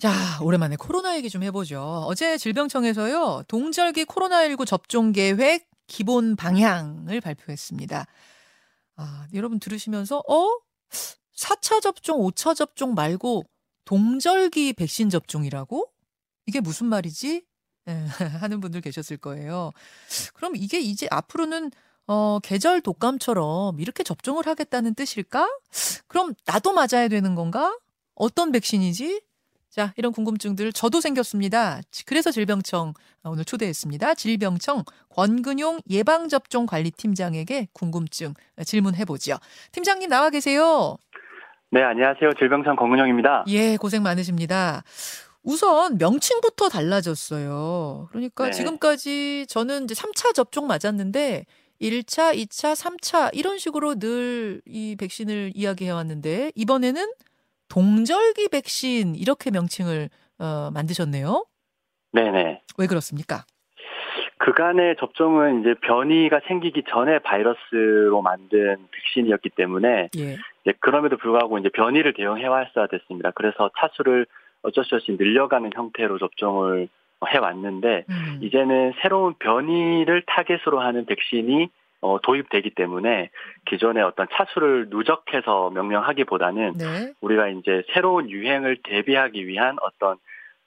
자, 오랜만에 코로나 얘기 좀 해보죠. 어제 질병청에서요, 동절기 코로나19 접종 계획 기본 방향을 발표했습니다. 아, 여러분 들으시면서, 어? 4차 접종, 5차 접종 말고 동절기 백신 접종이라고? 이게 무슨 말이지? 예, 하는 분들 계셨을 거예요. 그럼 이게 이제 앞으로는 어, 계절 독감처럼 이렇게 접종을 하겠다는 뜻일까? 그럼 나도 맞아야 되는 건가? 어떤 백신이지? 자, 이런 궁금증들 저도 생겼습니다. 그래서 질병청 오늘 초대했습니다. 질병청 권근용 예방접종 관리팀장에게 궁금증 질문해보죠. 팀장님 나와 계세요. 네, 안녕하세요. 질병청 권근용입니다. 예, 고생 많으십니다. 우선 명칭부터 달라졌어요. 그러니까 네. 지금까지 저는 이제 3차 접종 맞았는데 1차, 2차, 3차 이런 식으로 늘 이 백신을 이야기해 왔는데 이번에는 동절기 백신 이렇게 명칭을 어, 만드셨네요. 네네. 왜 그렇습니까? 그간의 접종은 이제 변이가 생기기 전에 바이러스로 만든 백신이었기 때문에 예. 이제 그럼에도 불구하고 이제 변이를 대응해 왔어야 됐습니다. 그래서 차수를 어쩔 수 없이 늘려가는 형태로 접종을 해 왔는데 음. 이제는 새로운 변이를 타겟으로 하는 백신이 어, 도입되기 때문에 기존의 어떤 차수를 누적해서 명명하기보다는 네. 우리가 이제 새로운 유행을 대비하기 위한 어떤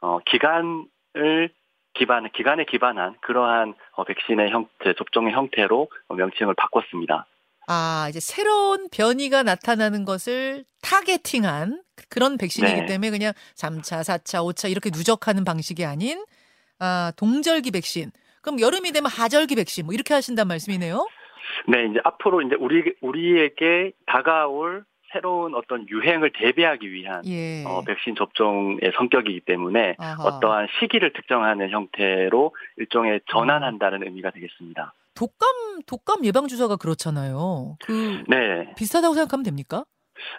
어, 기간을 기반 기간에 기반한 그러한 어, 백신의 형태 접종의 형태로 어, 명칭을 바꿨습니다. 아, 이제 새로운 변이가 나타나는 것을 타겟팅한 그런 백신이기 네. 때문에 그냥 3차, 4차, 5차 이렇게 누적하는 방식이 아닌 아, 동절기 백신. 그럼 여름이 되면 하절기 백신 뭐 이렇게 하신단 말씀이네요. 네, 이제 앞으로 이제 우리 우리에게 다가올 새로운 어떤 유행을 대비하기 위한 예. 어, 백신 접종의 성격이기 때문에 아하. 어떠한 시기를 특정하는 형태로 일종의 전환한다는 의미가 되겠습니다. 독감 독감 예방 주사가 그렇잖아요. 그 네, 비슷하다고 생각하면 됩니까?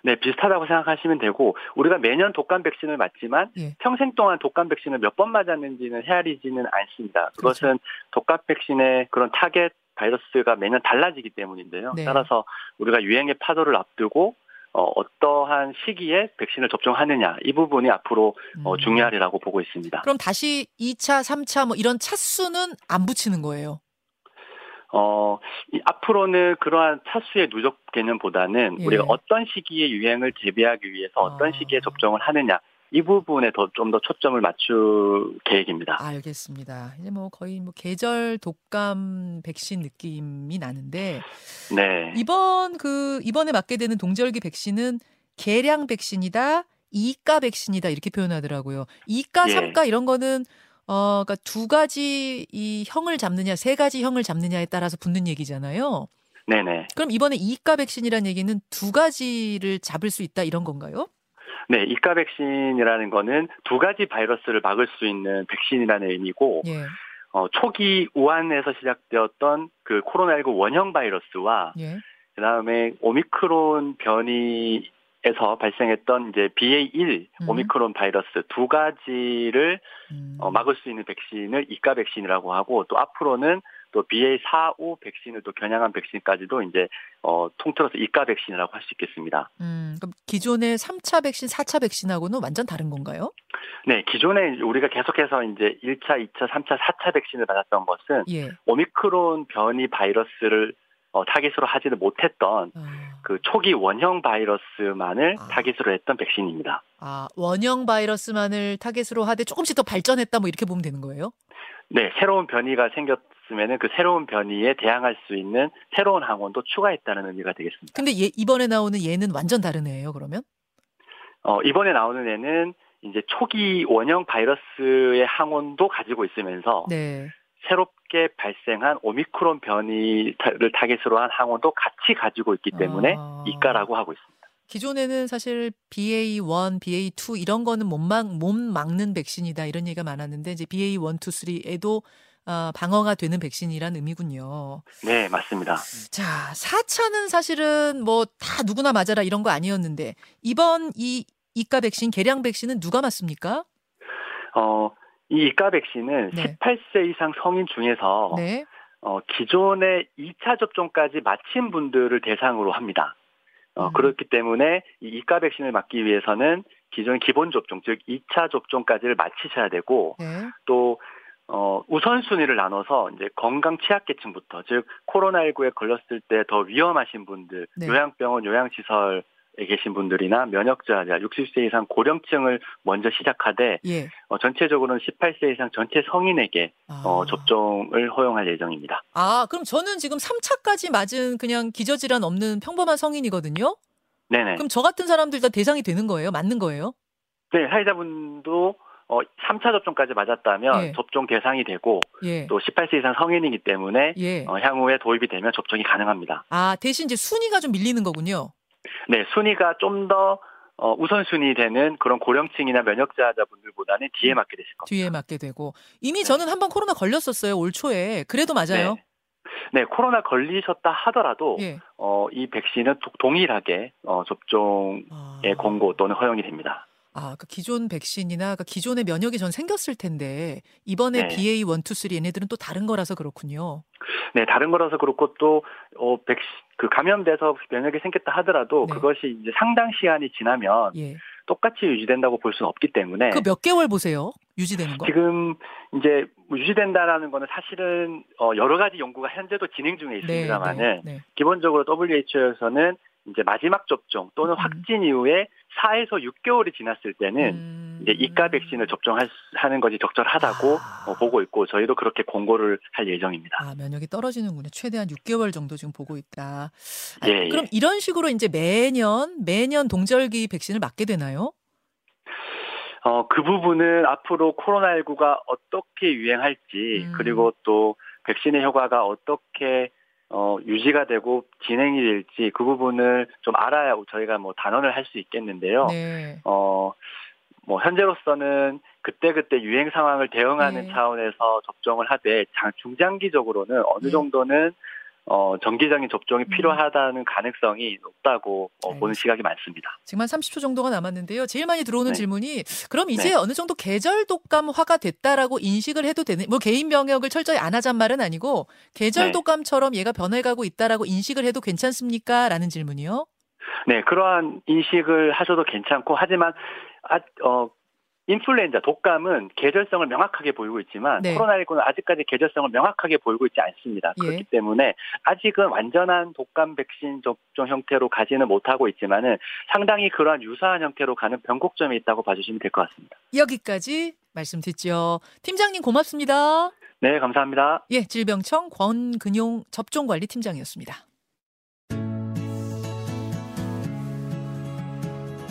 네 비슷하다고 생각하시면 되고 우리가 매년 독감 백신을 맞지만 예. 평생 동안 독감 백신을 몇 번 맞았는지는 헤아리지는 않습니다. 그렇죠. 그것은 독감 백신의 그런 타겟 바이러스가 매년 달라지기 때문인데요. 네. 따라서 우리가 유행의 파도를 앞두고 어, 어떠한 시기에 백신을 접종하느냐 이 부분이 앞으로 어, 음. 중요하리라고 보고 있습니다. 그럼 다시 2차, 3차 뭐 이런 차수는 안 붙이는 거예요. 어, 이 앞으로는 그러한 차수의 누적 개념보다는 예. 우리가 어떤 시기에 유행을 대비하기 위해서 어떤 아. 시기에 접종을 하느냐 이 부분에 더 좀 더 초점을 맞출 계획입니다. 알겠습니다. 이제 뭐 거의 뭐 계절 독감 백신 느낌이 나는데 네. 이번 그 이번에 맞게 되는 동절기 백신은 계량 백신이다, 이가 백신이다 이렇게 표현하더라고요. 이가, 예. 삼가 이런 거는 어 그러니까 두 가지 이 형을 잡느냐, 세 가지 형을 잡느냐에 따라서 붙는 얘기잖아요. 네네. 그럼 이번에 이가 백신이라는 얘기는 두 가지를 잡을 수 있다 이런 건가요? 네, 이가 백신이라는 거는 두 가지 바이러스를 막을 수 있는 백신이라는 의미고, 예, 어, 초기 우한에서 시작되었던 그 코로나19 원형 바이러스와, 예. 그 다음에 오미크론 변이에서 발생했던 이제 BA1 음. 오미크론 바이러스 두 가지를 음. 어, 막을 수 있는 백신을 이가 백신이라고 하고, 또 앞으로는 또 BA4, 5 백신을 또 겨냥한 백신까지도 이제, 어, 통틀어서 이가 백신이라고 할 수 있겠습니다. 음, 그럼 기존의 3차 백신, 4차 백신하고는 완전 다른 건가요? 네, 기존에 우리가 계속해서 이제 1차, 2차, 3차, 4차 백신을 받았던 것은 예. 오미크론 변이 바이러스를 어, 타깃으로 하지는 못했던 아, 그 초기 원형 바이러스만을 아. 타깃으로 했던 백신입니다. 아, 원형 바이러스만을 타겟으로 하되 조금씩 더 발전했다 뭐 이렇게 보면 되는 거예요? 네, 새로운 변이가 생겼으면은 그 새로운 변이에 대항할 수 있는 새로운 항원도 추가했다는 의미가 되겠습니다. 근데 얘, 이번에 나오는 얘는 완전 다른 애예요, 그러면? 어, 이번에 나오는 애는 이제 초기 원형 바이러스의 항원도 가지고 있으면서 네. 새롭게 발생한 오미크론 변이를 타겟으로 한 항원도 같이 가지고 있기 때문에 아. 2가라고 하고 있습니다. 기존에는 사실 BA1, BA2 이런 거는 못, 막, 못 막는 백신이다 이런 얘기가 많았는데 이제 BA1, 2, 3에도 아, 방어가 되는 백신이란 의미군요. 네, 맞습니다. 자, 4차는 사실은 뭐 다 누구나 맞아라 이런 거 아니었는데 이번 이 이가 백신, 계량 백신은 누가 맞습니까? 어, 이 이가 백신은 네. 18세 이상 성인 중에서 네. 어, 기존의 2차 접종까지 마친 분들을 대상으로 합니다. 어, 음. 그렇기 때문에 이 이가 백신을 맞기 위해서는 기존 기본 접종, 즉 2차 접종까지를 마치셔야 되고 네. 또 어, 우선순위를 나눠서 이제 건강 취약계층부터, 즉, 코로나19에 걸렸을 때 더 위험하신 분들, 네. 요양병원, 요양시설 에 계신 분들이나 면역저하자, 60세 이상 고령층을 먼저 시작하되, 예. 어, 전체적으로는 18세 이상 전체 성인에게 아. 어, 접종을 허용할 예정입니다. 아, 그럼 저는 지금 3차까지 맞은 그냥 기저질환 없는 평범한 성인이거든요. 네네. 그럼 저 같은 사람들 다 대상이 되는 거예요? 맞는 거예요? 네, 사회자분도 어, 3차 접종까지 맞았다면 예. 접종 대상이 되고, 예. 또 18세 이상 성인이기 때문에 예. 어, 향후에 도입이 되면 접종이 가능합니다. 아, 대신 이제 순위가 좀 밀리는 거군요. 네, 순위가 좀더 어, 우선순위 되는 그런 고령층이나 면역자자분들보다는 뒤에 맞게 되실 겁니다. 뒤에 맞게 되고. 이미 저는 한번 코로나 걸렸었어요. 올 초에. 그래도 맞아요. 네. 네, 코로나 걸리셨다 하더라도 예. 어, 이 백신은 도- 동일하게 어, 접종의 아. 권고 또는 허용이 됩니다. 아, 그 기존 백신이나 그 기존의 면역이 전 생겼을 텐데 이번에 네. BA 1, 2, 3 얘네들은 또 다른 거라서 그렇군요. 네, 다른 거라서 그렇고 또 어, 백신 그 감염돼서 면역이 생겼다 하더라도 네. 그것이 이제 상당 시간이 지나면 예. 똑같이 유지된다고 볼 수는 없기 때문에 그 몇 개월 보세요. 유지되는 거. 지금 이제 뭐 유지된다라는 거는 사실은 어, 여러 가지 연구가 현재도 진행 중에 있습니다만은 네. 기본적으로 WHO에서는 이제 마지막 접종 또는 음. 확진 이후에 4에서 6개월이 지났을 때는 음. 이제 이가 백신을 접종하는 것이 적절하다고 아. 어, 보고 있고 저희도 그렇게 공고를 할 예정입니다. 아, 면역이 떨어지는군요. 최대한 6개월 정도 지금 보고 있다. 아, 예, 그럼 예. 이런 식으로 이제 매년 매년 동절기 백신을 맞게 되나요? 어, 그 부분은 앞으로 코로나19가 어떻게 유행할지 음. 그리고 또 백신의 효과가 어떻게 어, 유지가 되고 진행이 될지 그 부분을 좀 알아야 저희가 뭐 단언을 할 수 있겠는데요. 네. 어, 뭐 현재로서는 그때그때 유행 상황을 대응하는 네. 차원에서 접종을 하되 장- 중장기적으로는 어느 네. 정도는 어, 정기적인 접종이 음. 필요하다는 가능성이 높다고 어, 보는 알겠습니다. 시각이 많습니다. 지금 한 30초 정도가 남았는데요. 제일 많이 들어오는 네. 질문이 그럼 이제 네. 어느 정도 계절 독감화가 됐다라고 인식을 해도 되는 뭐 개인 병역을 철저히 안 하잔 말은 아니고 계절 네. 독감처럼 얘가 변해가고 있다라고 인식을 해도 괜찮습니까? 라는 질문이요. 네, 그러한 인식을 하셔도 괜찮고 하지만 아, 어, 인플루엔자 독감은 계절성을 명확하게 보이고 있지만 네. 코로나19는 아직까지 계절성을 명확하게 보이고 있지 않습니다. 예. 그렇기 때문에 아직은 완전한 독감 백신 접종 형태로 가지는 못하고 있지만은 상당히 그러한 유사한 형태로 가는 변곡점이 있다고 봐주시면 될 것 같습니다. 여기까지 말씀 듣죠. 팀장님 고맙습니다. 네, 감사합니다. 예, 질병청 권근용 접종관리팀장이었습니다.